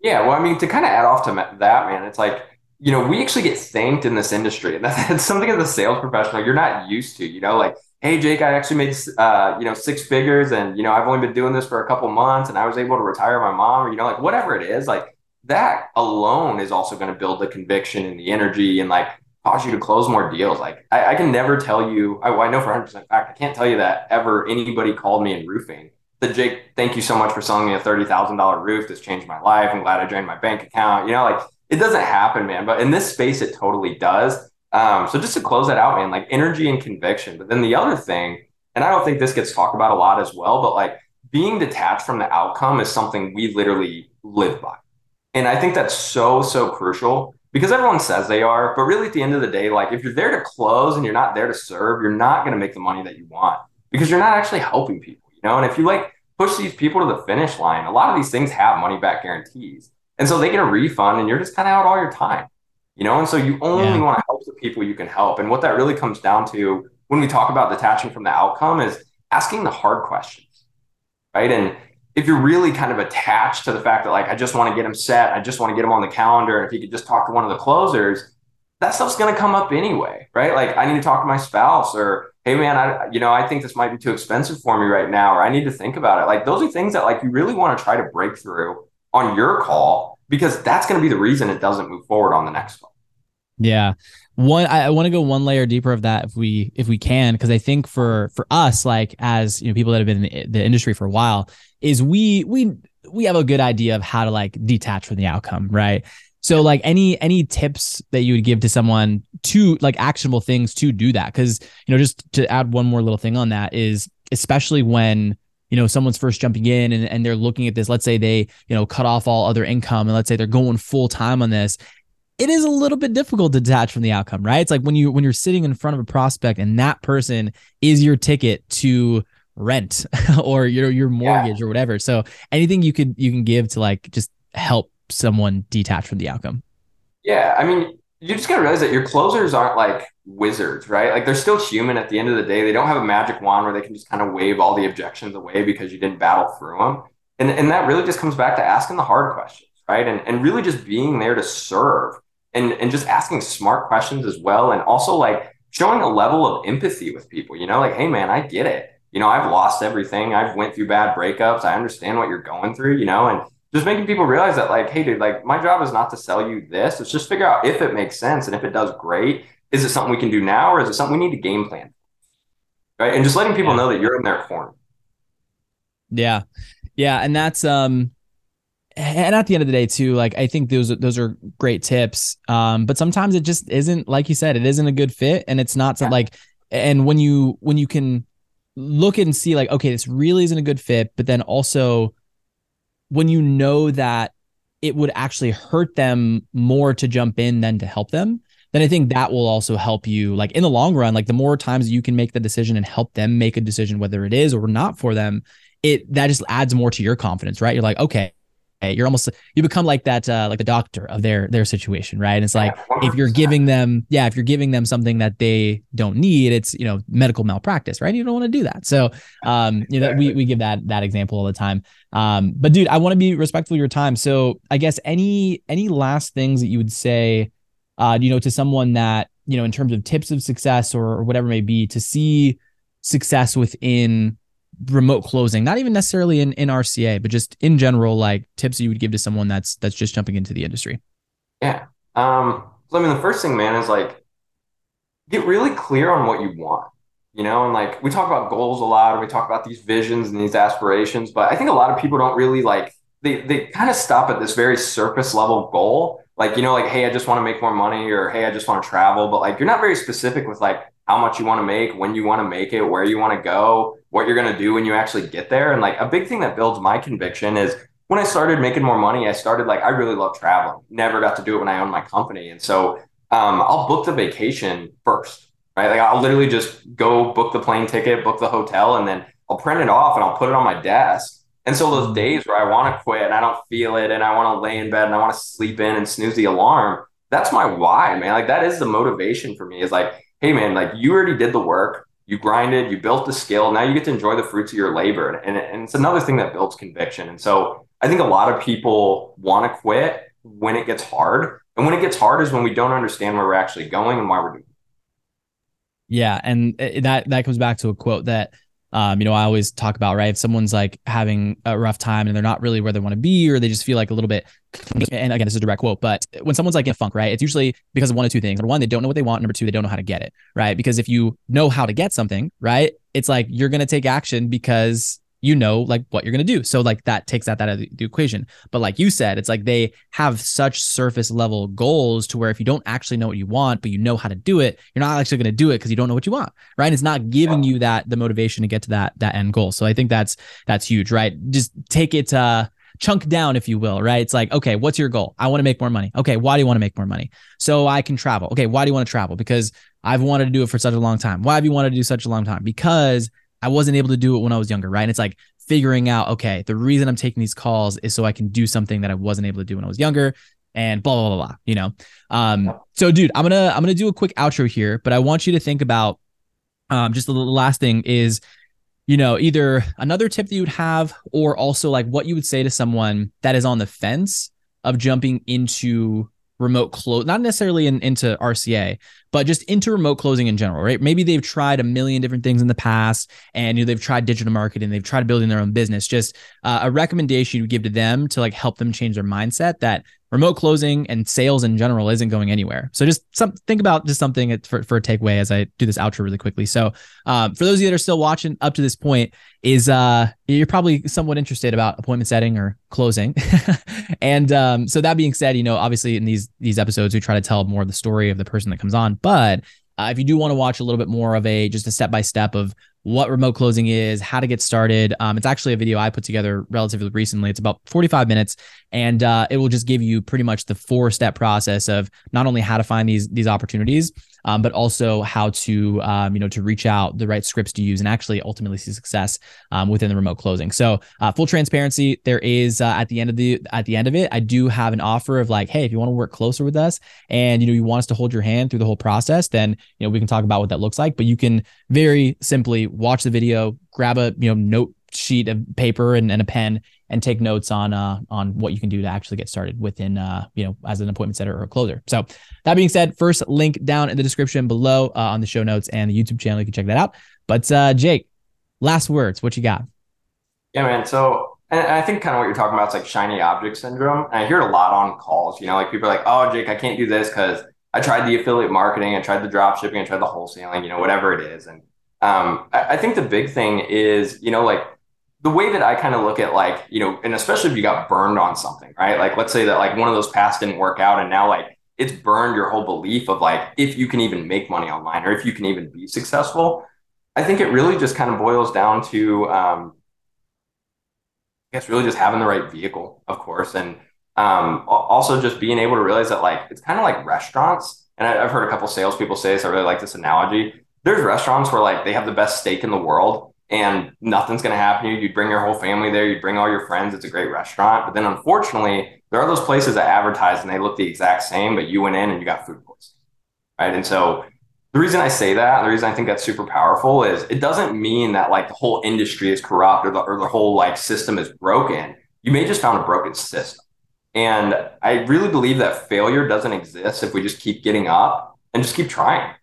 S1: Yeah, well, I mean, to kind of add off to that, man, it's like you know we actually get thanked in this industry, and that's, something as a sales professional you're not used to. You know, like, hey, Jake, I actually made uh, you know six figures, and you know I've only been doing this for a couple months, and I was able to retire my mom, or you know, like whatever it is, like that alone is also going to build the conviction and the energy and like cause you to close more deals. Like I, I can never tell you, I, I know for 100% fact, I can't tell you that ever anybody called me in roofing that Jake, thank you so much for selling me a thirty thousand dollar roof. This changed my life. I'm glad I drained my bank account. You know, like it doesn't happen, man. But in this space, it totally does. Um, so just to close that out, man, like energy and conviction. But then the other thing, and I don't think this gets talked about a lot as well, but like being detached from the outcome is something we literally live by. And I think that's so, so crucial because everyone says they are, but really at the end of the day, like if you're there to close and you're not there to serve, you're not going to make the money that you want because you're not actually helping people know, and if you like push these people to the finish line, a lot of these things have money back guarantees. And so they get a refund and you're just kind of out all your time, you know? And so you only yeah. want to help the people you can help. And what that really comes down to when we talk about detaching from the outcome is asking the hard questions, right? And if you're really kind of attached to the fact that like I just want to get him set, I just want to get him on the calendar, and if you could just talk to one of the closers, that stuff's going to come up anyway, right? Like I need to talk to my spouse, or hey man, I you know I think this might be too expensive for me right now, or I need to think about it. Like those are things that like you really want to try to break through on your call because that's going to be the reason it doesn't move forward on the next call.
S2: Yeah. One I, I want to go one layer deeper of that if we if we can because I think for for us like as you know people that have been in the industry for a while is we we we have a good idea of how to like detach from the outcome, right? So like any any tips that you would give to someone to like actionable things to do that cuz you know just to add one more little thing on that is especially when you know someone's first jumping in and, and they're looking at this let's say they you know cut off all other income and let's say they're going full time on this it is a little bit difficult to detach from the outcome, right? It's like when you when you're sitting in front of a prospect and that person is your ticket to rent or your your mortgage yeah. or whatever. So anything you could you can give to like just help someone detached from the outcome.
S1: Yeah, I mean, you just gotta realize that your closers aren't like wizards, right? Like they're still human at the end of the day. They don't have a magic wand where they can just kind of wave all the objections away because you didn't battle through them. And and that really just comes back to asking the hard questions, right? And and really just being there to serve and and just asking smart questions as well and also like showing a level of empathy with people you know like hey man i get it you know i've lost everything i've went through bad breakups i understand what you're going through you know and just making people realize that like hey dude like my job is not to sell you this. It's just figure out if it makes sense and if it does great is it something we can do now or is it something we need to game plan? Right? And just letting people know that you're in their corner.
S2: Yeah. Yeah and that's um and at the end of the day too like i think those those are great tips um but sometimes it just isn't like you said it isn't a good fit and it's not yeah. like and when you when you can look and see like okay this really isn't a good fit but then also when you know that it would actually hurt them more to jump in than to help them then i think that will also help you like in the long run like the more times you can make the decision and help them make a decision whether it is or not for them it that just adds more to your confidence right? You're like okay you're almost you become like that uh, like the doctor of their their situation right? And it's like if you're giving them yeah if you're giving them something that they don't need it's you know medical malpractice right? You don't want to do that. So um you know we, we give that that example all the time. Um but dude i want to be respectful of your time. So i guess any any last things that you would say uh you know to someone that you know in terms of tips of success or, or whatever may be to see success within remote closing, not even necessarily in, in RCA, but just in general, like tips you would give to someone that's that's just jumping into the industry?
S1: Yeah. Um, so I mean the first thing, man, is like get really clear on what you want. You know, and like we talk about goals a lot and we talk about these visions and these aspirations, but I think a lot of people don't really like they they kind of stop at this very surface level goal. Like, you know, like, hey, I just want to make more money or hey, I just want to travel. But like you're not very specific with like how much you want to make, when you want to make it, where you want to go what you're going to do when you actually get there. And like a big thing that builds my conviction is when I started making more money, I started like, I really love traveling. Never got to do it when I owned my company. And so um, I'll book the vacation first, right? Like I'll literally just go book the plane ticket, book the hotel, and then I'll print it off and I'll put it on my desk. And so those days where I want to quit and I don't feel it and I want to lay in bed and I want to sleep in and snooze the alarm, that's my why, man. Like that is the motivation for me is like, hey man, like you already did the work you grinded, you built the skill. Now you get to enjoy the fruits of your labor. And, and it's another thing that builds conviction. And so I think a lot of people want to quit when it gets hard. And when it gets hard is when we don't understand where we're actually going and why we're doing it.
S2: Yeah. And that, that comes back to a quote that um, you know, I always talk about, right? If someone's like having a rough time and they're not really where they want to be, or they just feel like a little bit, and again, this is a direct quote, but when someone's like in funk, right? It's usually because of one of two things. Number one, they don't know what they want. Number two, they don't know how to get it, right? Because if you know how to get something, right, it's like you're going to take action because you know like what you're going to do so like that takes that out of the, the, equation but like you said it's like they have such surface level goals to where if you don't actually know what you want but you know how to do it you're not actually going to do it because you don't know what you want right And it's not giving you that the motivation to get to that that end goal so i think that's that's huge right just take it uh chunk down if you will right it's like okay what's your goal i want to make more money okay why do you want to make more money so i can travel okay why do you want to travel because i've wanted to do it for such a long time why have you wanted to do such a long time because I wasn't able to do it when I was younger, right? And it's like figuring out, okay, the reason I'm taking these calls is so I can do something that I wasn't able to do when I was younger. and blah blah blah blah. You know. Um. So, dude, I'm gonna I'm gonna do a quick outro here, but I want you to think about um just the last thing is you know, either another tip that you would have, or also like what you would say to someone that is on the fence of jumping into remote close, not necessarily in, into RCA, but just into remote closing in general, right? Maybe they've tried a million different things in the past and you know, they've tried digital marketing, they've tried building their own business. Just uh, a recommendation you would give to them to like help them change their mindset that remote closing and sales in general isn't going anywhere. So just some think about just something for, for a takeaway as I do this outro really quickly. So um, for those of you that are still watching up to this point, is uh, you're probably somewhat interested about appointment setting or closing. and um, so that being said, you know, obviously in these these episodes we try to tell more of the story of the person that comes on, but uh, if you do want to watch a little bit more of a just a step by step of what remote closing is, how to get started. Um, it's actually a video I put together relatively recently. It's about 45 minutes, and uh, it will just give you pretty much the four step process of not only how to find these these opportunities, um, but also how to um, you know to reach out, the right scripts to use, and actually ultimately see success um, within the remote closing. So uh, full transparency, there is uh, at the end of the at the end of it, I do have an offer of like, hey, if you want to work closer with us, and you know you want us to hold your hand through the whole process, then you know we can talk about what that looks like. But you can very simply watch the video, grab a you know note sheet of paper and, and a pen and take notes on uh, on what you can do to actually get started within uh, you know as an appointment setter or a closer. So that being said, first link down in the description below uh, on the show notes and the YouTube channel. You can check that out. But uh, Jake, last words. What you got?
S1: Yeah, man. So and I think kind of what you're talking about is like shiny object syndrome. And I hear it a lot on calls. You know, like people are like, "Oh, Jake, I can't do this because I tried the affiliate marketing, I tried the drop shipping, I tried the wholesaling, you know, whatever it is." And um, I, I think the big thing is, you know, like the way that I kind of look at like, you know, and especially if you got burned on something, right? Like let's say that like one of those paths didn't work out and now like it's burned your whole belief of like if you can even make money online or if you can even be successful. I think it really just kind of boils down to um I guess really just having the right vehicle, of course, and um also just being able to realize that like it's kind of like restaurants. And I, I've heard a couple salespeople say this. I really like this analogy. There's restaurants where like they have the best steak in the world and nothing's going to happen to you. You'd bring your whole family there, you'd bring all your friends. It's a great restaurant. But then unfortunately, there are those places that advertise and they look the exact same, but you went in and you got food poisoning. Right. And so the reason I say that, the reason I think that's super powerful is it doesn't mean that like the whole industry is corrupt or the, or the whole like system is broken. You may just found a broken system. And I really believe that failure doesn't exist if we just keep getting up and just keep trying.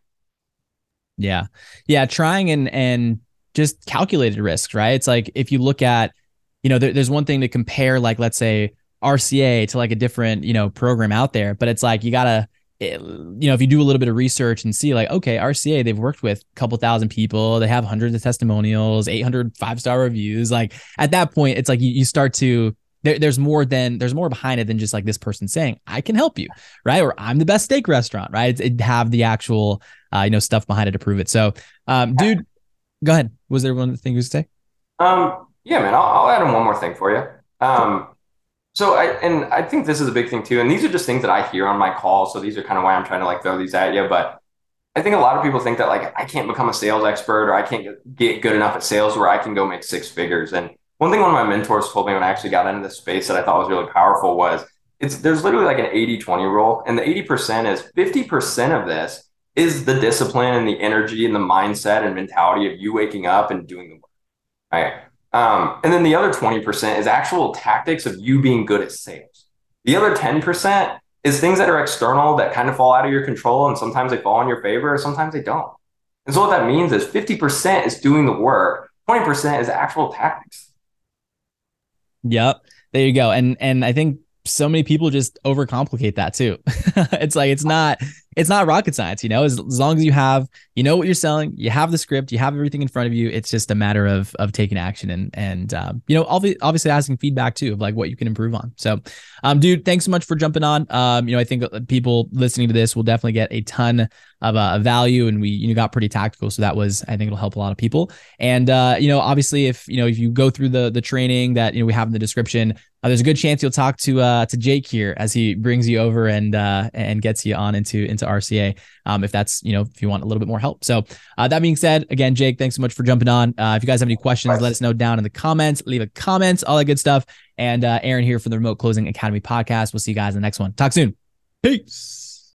S2: Yeah. Yeah. Trying and, and just calculated risks, right? It's like if you look at, you know, there, there's one thing to compare, like let's say RCA to like a different, you know, program out there, but it's like you gotta, it, you know, if you do a little bit of research and see, like, okay, RCA, they've worked with a couple thousand people, they have hundreds of testimonials, 800 five star reviews. Like at that point, it's like you, you start to there, there's more than there's more behind it than just like this person saying I can help you, right? Or I'm the best steak restaurant, right? It, it have the actual uh, you know stuff behind it to prove it. So, um, dude, go ahead. Was there one thing you would say?
S1: Um, yeah, man. I'll, I'll add in one more thing for you. Um, so I and I think this is a big thing too. And these are just things that I hear on my calls. So these are kind of why I'm trying to like throw these at you. But I think a lot of people think that like I can't become a sales expert or I can't get, good enough at sales where I can go make six figures. And one thing one of my mentors told me when I actually got into this space that I thought was really powerful was it's there's literally like an 80-20 rule. And the 80% is 50% of this is the discipline and the energy and the mindset and mentality of you waking up and doing the work. Right. Um, and then the other 20% is actual tactics of you being good at sales. The other 10% is things that are external that kind of fall out of your control. And sometimes they fall in your favor, or sometimes they don't. And so what that means is 50% is doing the work, 20% is actual tactics.
S2: Yep. There you go. And and I think so many people just overcomplicate that too. it's like it's not it's not rocket science, you know. As, as long as you have you know what you're selling, you have the script, you have everything in front of you. It's just a matter of of taking action and and um, you know obviously asking feedback too of like what you can improve on. So, um, dude, thanks so much for jumping on. Um, you know, I think people listening to this will definitely get a ton of uh, value, and we you know got pretty tactical, so that was I think it'll help a lot of people. And uh, you know, obviously, if you know if you go through the the training that you know we have in the description, uh, there's a good chance you'll talk to uh, to Jake here as he brings you over and uh, and gets you on into into to RCA um, if that's, you know, if you want a little bit more help. So uh, that being said, again, Jake, thanks so much for jumping on. Uh, if you guys have any questions, let us know down in the comments, leave a comment, all that good stuff. And uh, Aaron here from the Remote Closing Academy podcast. We'll see you guys in the next one. Talk soon. Peace.